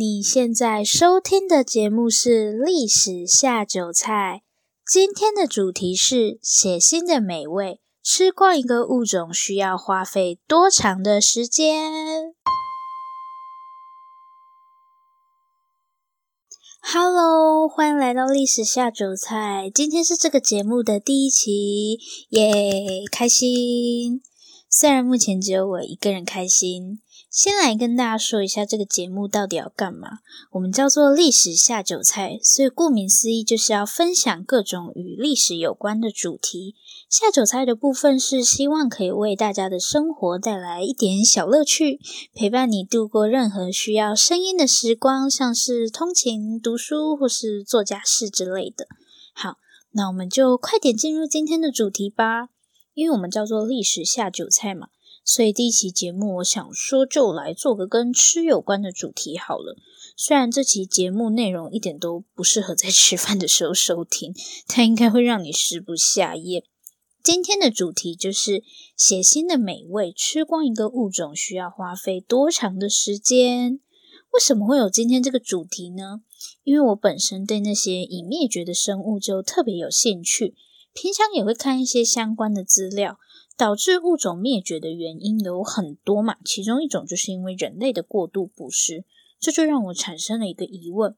你现在收听的节目是《历史下酒菜》，今天的主题是血腥的美味，吃光一个物种需要花费多长的时间？Hello，欢迎来到《历史下酒菜》，今天是这个节目的第一期，耶，开心！虽然目前只有我一个人开心。先来跟大家说一下这个节目到底要干嘛。我们叫做历史下酒菜，所以顾名思义就是要分享各种与历史有关的主题。下酒菜的部分是希望可以为大家的生活带来一点小乐趣，陪伴你度过任何需要声音的时光，像是通勤、读书或是做家事之类的。好，那我们就快点进入今天的主题吧，因为我们叫做历史下酒菜嘛。所以第一期节目，我想说就来做个跟吃有关的主题好了。虽然这期节目内容一点都不适合在吃饭的时候收听，它应该会让你食不下咽。今天的主题就是血腥的美味，吃光一个物种需要花费多长的时间？为什么会有今天这个主题呢？因为我本身对那些已灭绝的生物就特别有兴趣，平常也会看一些相关的资料。导致物种灭绝的原因有很多嘛，其中一种就是因为人类的过度捕食，这就让我产生了一个疑问，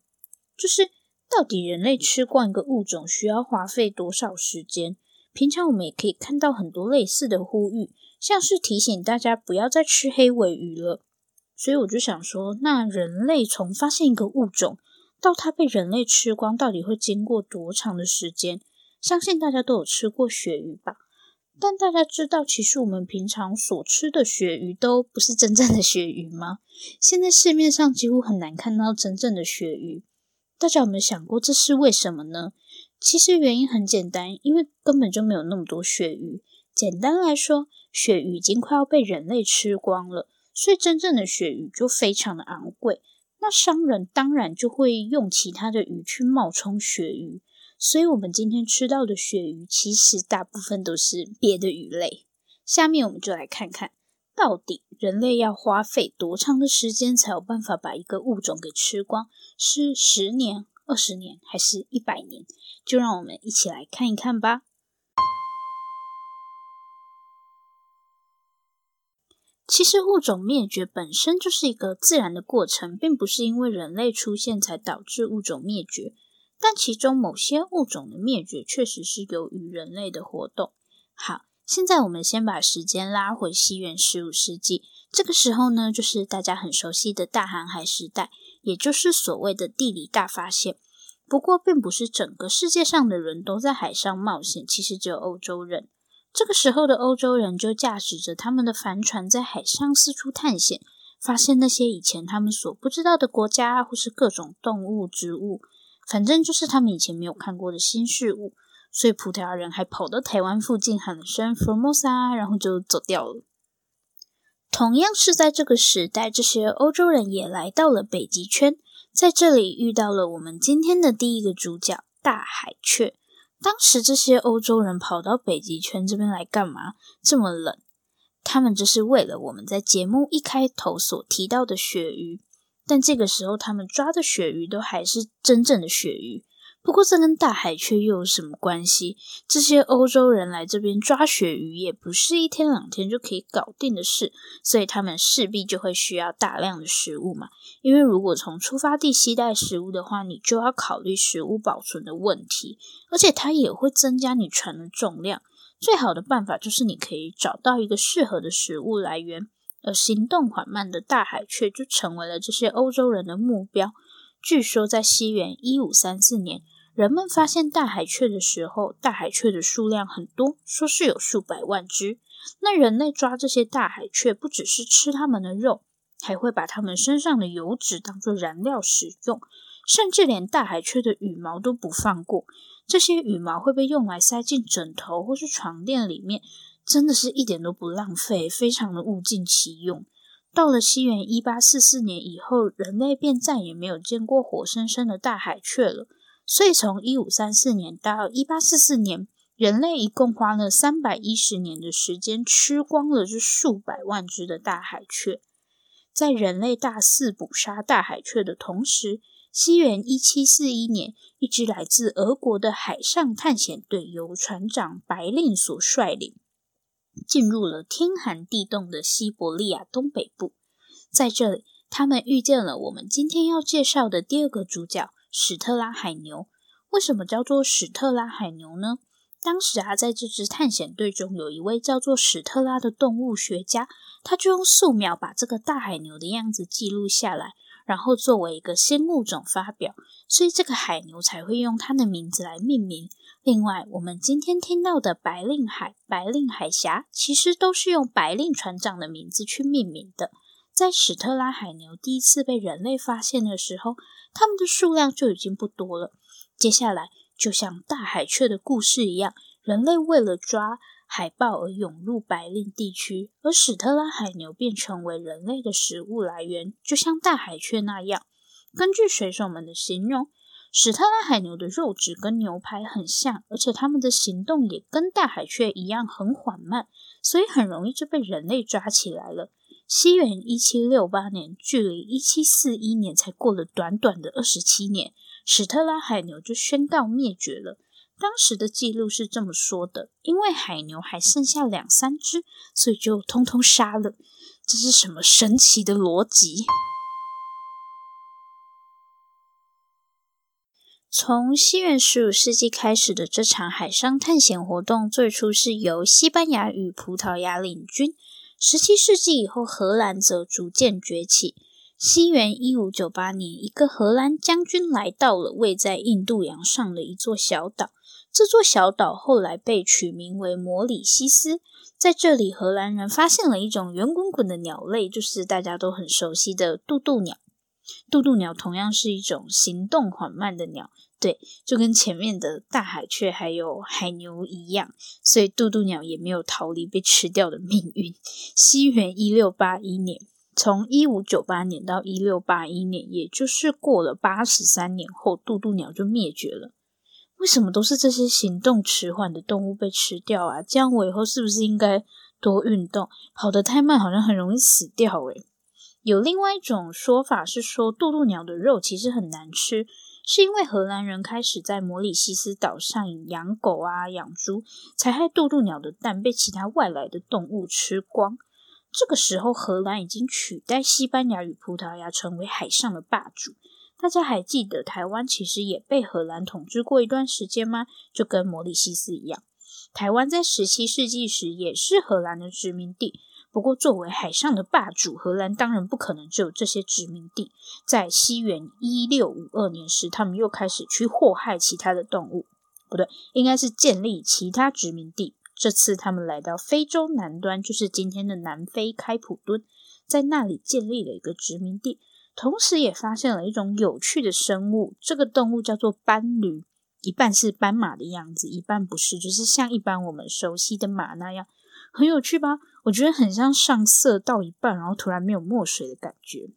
就是到底人类吃光一个物种需要花费多少时间？平常我们也可以看到很多类似的呼吁，像是提醒大家不要再吃黑尾鱼了。所以我就想说，那人类从发现一个物种到它被人类吃光，到底会经过多长的时间？相信大家都有吃过鳕鱼吧？但大家知道，其实我们平常所吃的鳕鱼都不是真正的鳕鱼吗？现在市面上几乎很难看到真正的鳕鱼。大家有没有想过这是为什么呢？其实原因很简单，因为根本就没有那么多鳕鱼。简单来说，鳕鱼已经快要被人类吃光了，所以真正的鳕鱼就非常的昂贵。那商人当然就会用其他的鱼去冒充鳕鱼。所以，我们今天吃到的鳕鱼，其实大部分都是别的鱼类。下面，我们就来看看，到底人类要花费多长的时间，才有办法把一个物种给吃光？是十年、二十年，还是一百年？就让我们一起来看一看吧。其实，物种灭绝本身就是一个自然的过程，并不是因为人类出现才导致物种灭绝。但其中某些物种的灭绝确实是由于人类的活动。好，现在我们先把时间拉回西元十五世纪，这个时候呢，就是大家很熟悉的大航海时代，也就是所谓的地理大发现。不过，并不是整个世界上的人都在海上冒险，其实只有欧洲人。这个时候的欧洲人就驾驶着他们的帆船在海上四处探险，发现那些以前他们所不知道的国家或是各种动物、植物。反正就是他们以前没有看过的新事物，所以葡萄牙人还跑到台湾附近喊了声 Formosa，然后就走掉了。同样是在这个时代，这些欧洲人也来到了北极圈，在这里遇到了我们今天的第一个主角——大海雀。当时这些欧洲人跑到北极圈这边来干嘛？这么冷，他们这是为了我们在节目一开头所提到的鳕鱼。但这个时候，他们抓的鳕鱼都还是真正的鳕鱼。不过，这跟大海却又有什么关系？这些欧洲人来这边抓鳕鱼，也不是一天两天就可以搞定的事，所以他们势必就会需要大量的食物嘛。因为如果从出发地携带食物的话，你就要考虑食物保存的问题，而且它也会增加你船的重量。最好的办法就是你可以找到一个适合的食物来源。而行动缓慢的大海雀就成为了这些欧洲人的目标。据说，在西元一五三四年，人们发现大海雀的时候，大海雀的数量很多，说是有数百万只。那人类抓这些大海雀，不只是吃它们的肉，还会把它们身上的油脂当作燃料使用，甚至连大海雀的羽毛都不放过。这些羽毛会被用来塞进枕头或是床垫里面。真的是一点都不浪费，非常的物尽其用。到了西元一八四四年以后，人类便再也没有见过活生生的大海雀了。所以从一五三四年到一八四四年，人类一共花了三百一十年的时间，吃光了这数百万只的大海雀。在人类大肆捕杀大海雀的同时，西元一七四一年，一支来自俄国的海上探险队由船长白令所率领，进入了天寒地冻的西伯利亚东北部。在这里，他们遇见了我们今天要介绍的第二个主角——史特拉海牛。为什么叫做史特拉海牛呢？当时啊，在这支探险队中，有一位叫做史特拉的动物学家，他就用素描把这个大海牛的样子记录下来，然后作为一个新物种发表，所以这个海牛才会用它的名字来命名。另外，我们今天听到的白令海、白令海峡，其实都是用白令船长的名字去命名的。在史特拉海牛第一次被人类发现的时候，它们的数量就已经不多了。接下来，就像大海雀的故事一样，人类为了抓海豹而涌入白令地区，而史特拉海牛便成为人类的食物来源，就像大海雀那样。根据水手们的形容，史特拉海牛的肉质跟牛排很像，而且它们的行动也跟大海雀一样很缓慢，所以很容易就被人类抓起来了。西元一七六八年，距离一七四一年才过了短短的二十七年，史特拉海牛就宣告灭绝了。当时的记录是这么说的：因为海牛还剩下两三只，所以就通通杀了。这是什么神奇的逻辑？从西元十五世纪开始的这场海上探险活动，最初是由西班牙与葡萄牙领军。十七世纪以后，荷兰则逐渐崛起。西元一五九八年，一个荷兰将军来到了位在印度洋上的一座小岛。这座小岛后来被取名为摩里西斯。在这里，荷兰人发现了一种圆滚滚的鸟类，就是大家都很熟悉的渡渡鸟。渡渡鸟同样是一种行动缓慢的鸟。对，就跟前面的大海雀还有海牛一样，所以渡渡鸟也没有逃离被吃掉的命运。西元一六八一年，从一五九八年到一六八一年，也就是过了八十三年后，渡渡鸟就灭绝了。为什么都是这些行动迟缓的动物被吃掉啊？这样我以后是不是应该多运动？跑得太慢好像很容易死掉诶。有另外一种说法是说，渡渡鸟的肉其实很难吃。是因为荷兰人开始在摩里西斯岛上养狗啊、养猪，才害渡渡鸟的蛋被其他外来的动物吃光。这个时候，荷兰已经取代西班牙与葡萄牙成为海上的霸主。大家还记得台湾其实也被荷兰统治过一段时间吗？就跟摩里西斯一样，台湾在十七世纪时也是荷兰的殖民地。不过，作为海上的霸主，荷兰当然不可能只有这些殖民地。在西元一六五二年时，他们又开始去祸害其他的动物，不对，应该是建立其他殖民地。这次他们来到非洲南端，就是今天的南非开普敦，在那里建立了一个殖民地，同时也发现了一种有趣的生物。这个动物叫做斑驴，一半是斑马的样子，一半不是，就是像一般我们熟悉的马那样。很有趣吧？我觉得很像上色到一半，然后突然没有墨水的感觉。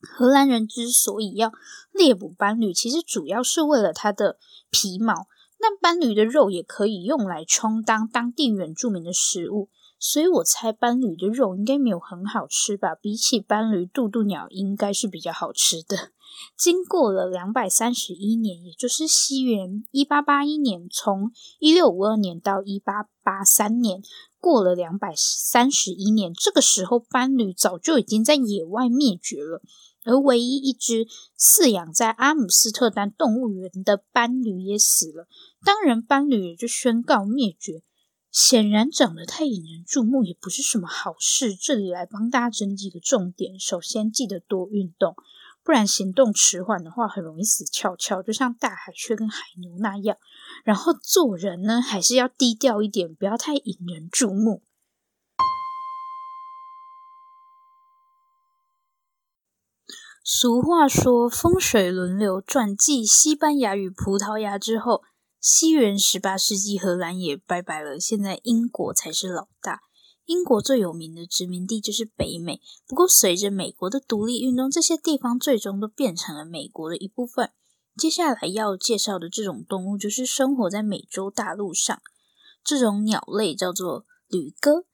荷兰人之所以要猎捕斑驴，其实主要是为了它的皮毛。那斑驴的肉也可以用来充当当地原住民的食物，所以我猜斑驴的肉应该没有很好吃吧？比起斑驴，渡渡鸟应该是比较好吃的。经过了两百三十一年，也就是西元一八八一年，从一六五二年到一八八三年。过了两百三十一年，这个时候斑驴早就已经在野外灭绝了，而唯一一只饲养在阿姆斯特丹动物园的斑驴也死了，当然斑驴也就宣告灭绝。显然长得太引人注目也不是什么好事，这里来帮大家整几个重点，首先记得多运动。不然行动迟缓的话，很容易死翘翘，就像大海雀跟海牛那样。然后做人呢，还是要低调一点，不要太引人注目。俗话说，风水轮流转，继西班牙与葡萄牙之后，西元十八世纪荷兰也拜拜了，现在英国才是老大。英国最有名的殖民地就是北美，不过随着美国的独立运动，这些地方最终都变成了美国的一部分。接下来要介绍的这种动物，就是生活在美洲大陆上，这种鸟类叫做旅鸽。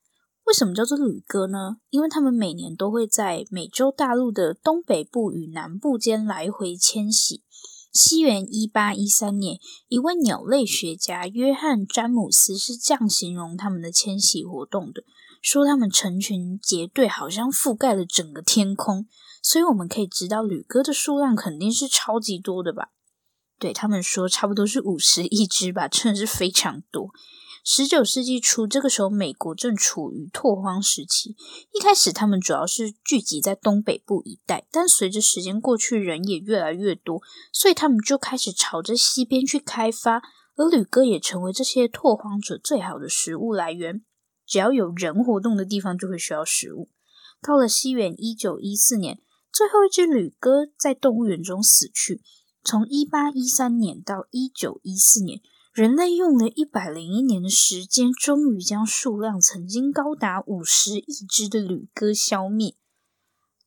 为什么叫做旅鸽呢？因为它们每年都会在美洲大陆的东北部与南部间来回迁徙。西元一八一三年，一位鸟类学家约翰·詹姆斯是这样形容他们的迁徙活动的：说他们成群结队，好像覆盖了整个天空。所以我们可以知道，旅鸽的数量肯定是超级多的吧？对，他们说，差不多是五十亿只吧，真的是非常多。十九世纪初，这个时候美国正处于拓荒时期。一开始，他们主要是聚集在东北部一带，但随着时间过去，人也越来越多，所以他们就开始朝着西边去开发。而旅鸽也成为这些拓荒者最好的食物来源。只要有人活动的地方，就会需要食物。到了西元一九一四年，最后一只旅鸽在动物园中死去。从一八一三年到一九一四年。人类用了一百零一年的时间，终于将数量曾经高达五十亿只的旅鸽消灭。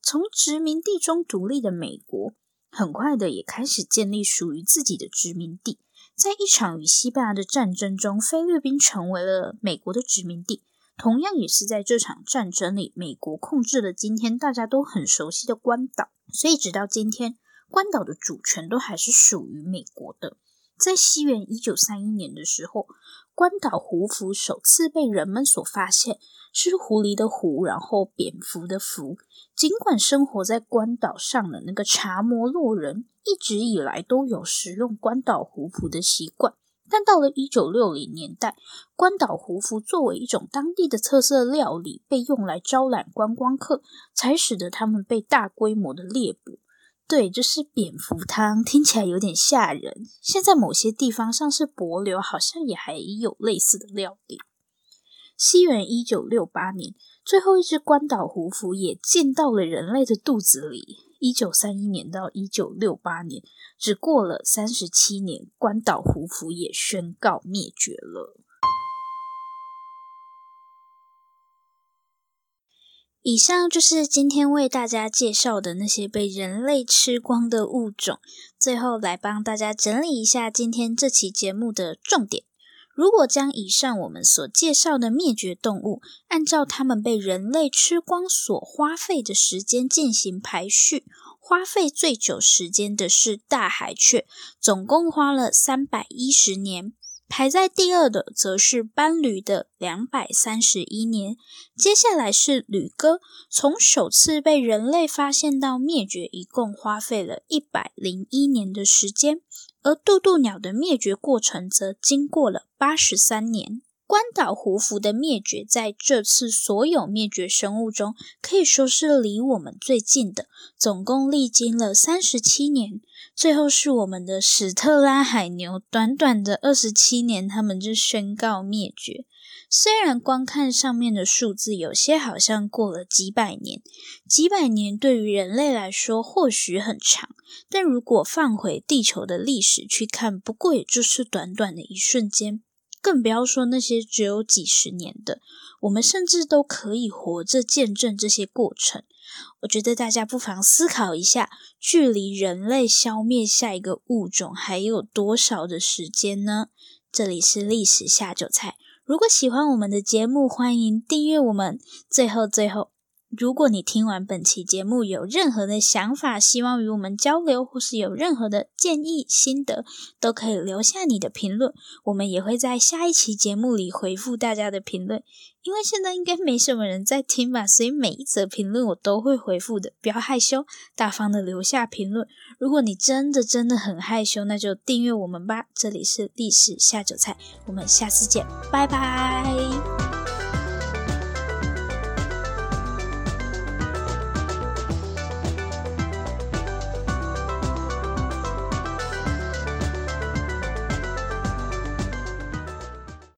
从殖民地中独立的美国，很快的也开始建立属于自己的殖民地。在一场与西班牙的战争中，菲律宾成为了美国的殖民地。同样也是在这场战争里，美国控制了今天大家都很熟悉的关岛。所以，直到今天，关岛的主权都还是属于美国的。在西元一九三一年的时候，关岛胡蝠首次被人们所发现，是狐狸的狐，然后蝙蝠的蝠。尽管生活在关岛上的那个查摩洛人一直以来都有食用关岛胡蝠的习惯，但到了一九六零年代，关岛胡蝠作为一种当地的特色料理，被用来招揽观光客，才使得他们被大规模的猎捕。对，就是蝙蝠汤，听起来有点吓人。现在某些地方，像是帛琉，好像也还有类似的料理。西元一九六八年，最后一只关岛胡蝠也进到了人类的肚子里。一九三一年到一九六八年，只过了三十七年，关岛胡蝠也宣告灭绝了。以上就是今天为大家介绍的那些被人类吃光的物种。最后来帮大家整理一下今天这期节目的重点。如果将以上我们所介绍的灭绝动物，按照它们被人类吃光所花费的时间进行排序，花费最久时间的是大海雀，总共花了三百一十年。排在第二的则是斑驴的两百三十一年，接下来是旅鸽，从首次被人类发现到灭绝，一共花费了一百零一年的时间，而渡渡鸟的灭绝过程则经过了八十三年。关岛胡蝠的灭绝，在这次所有灭绝生物中，可以说是离我们最近的，总共历经了三十七年。最后是我们的史特拉海牛，短短的二十七年，他们就宣告灭绝。虽然观看上面的数字，有些好像过了几百年，几百年对于人类来说或许很长，但如果放回地球的历史去看，不过也就是短短的一瞬间。更不要说那些只有几十年的，我们甚至都可以活着见证这些过程。我觉得大家不妨思考一下，距离人类消灭下一个物种还有多少的时间呢？这里是历史下酒菜，如果喜欢我们的节目，欢迎订阅我们。最后，最后。如果你听完本期节目有任何的想法，希望与我们交流，或是有任何的建议、心得，都可以留下你的评论，我们也会在下一期节目里回复大家的评论。因为现在应该没什么人在听吧，所以每一则评论我都会回复的。不要害羞，大方的留下评论。如果你真的真的很害羞，那就订阅我们吧。这里是历史下酒菜，我们下次见，拜拜。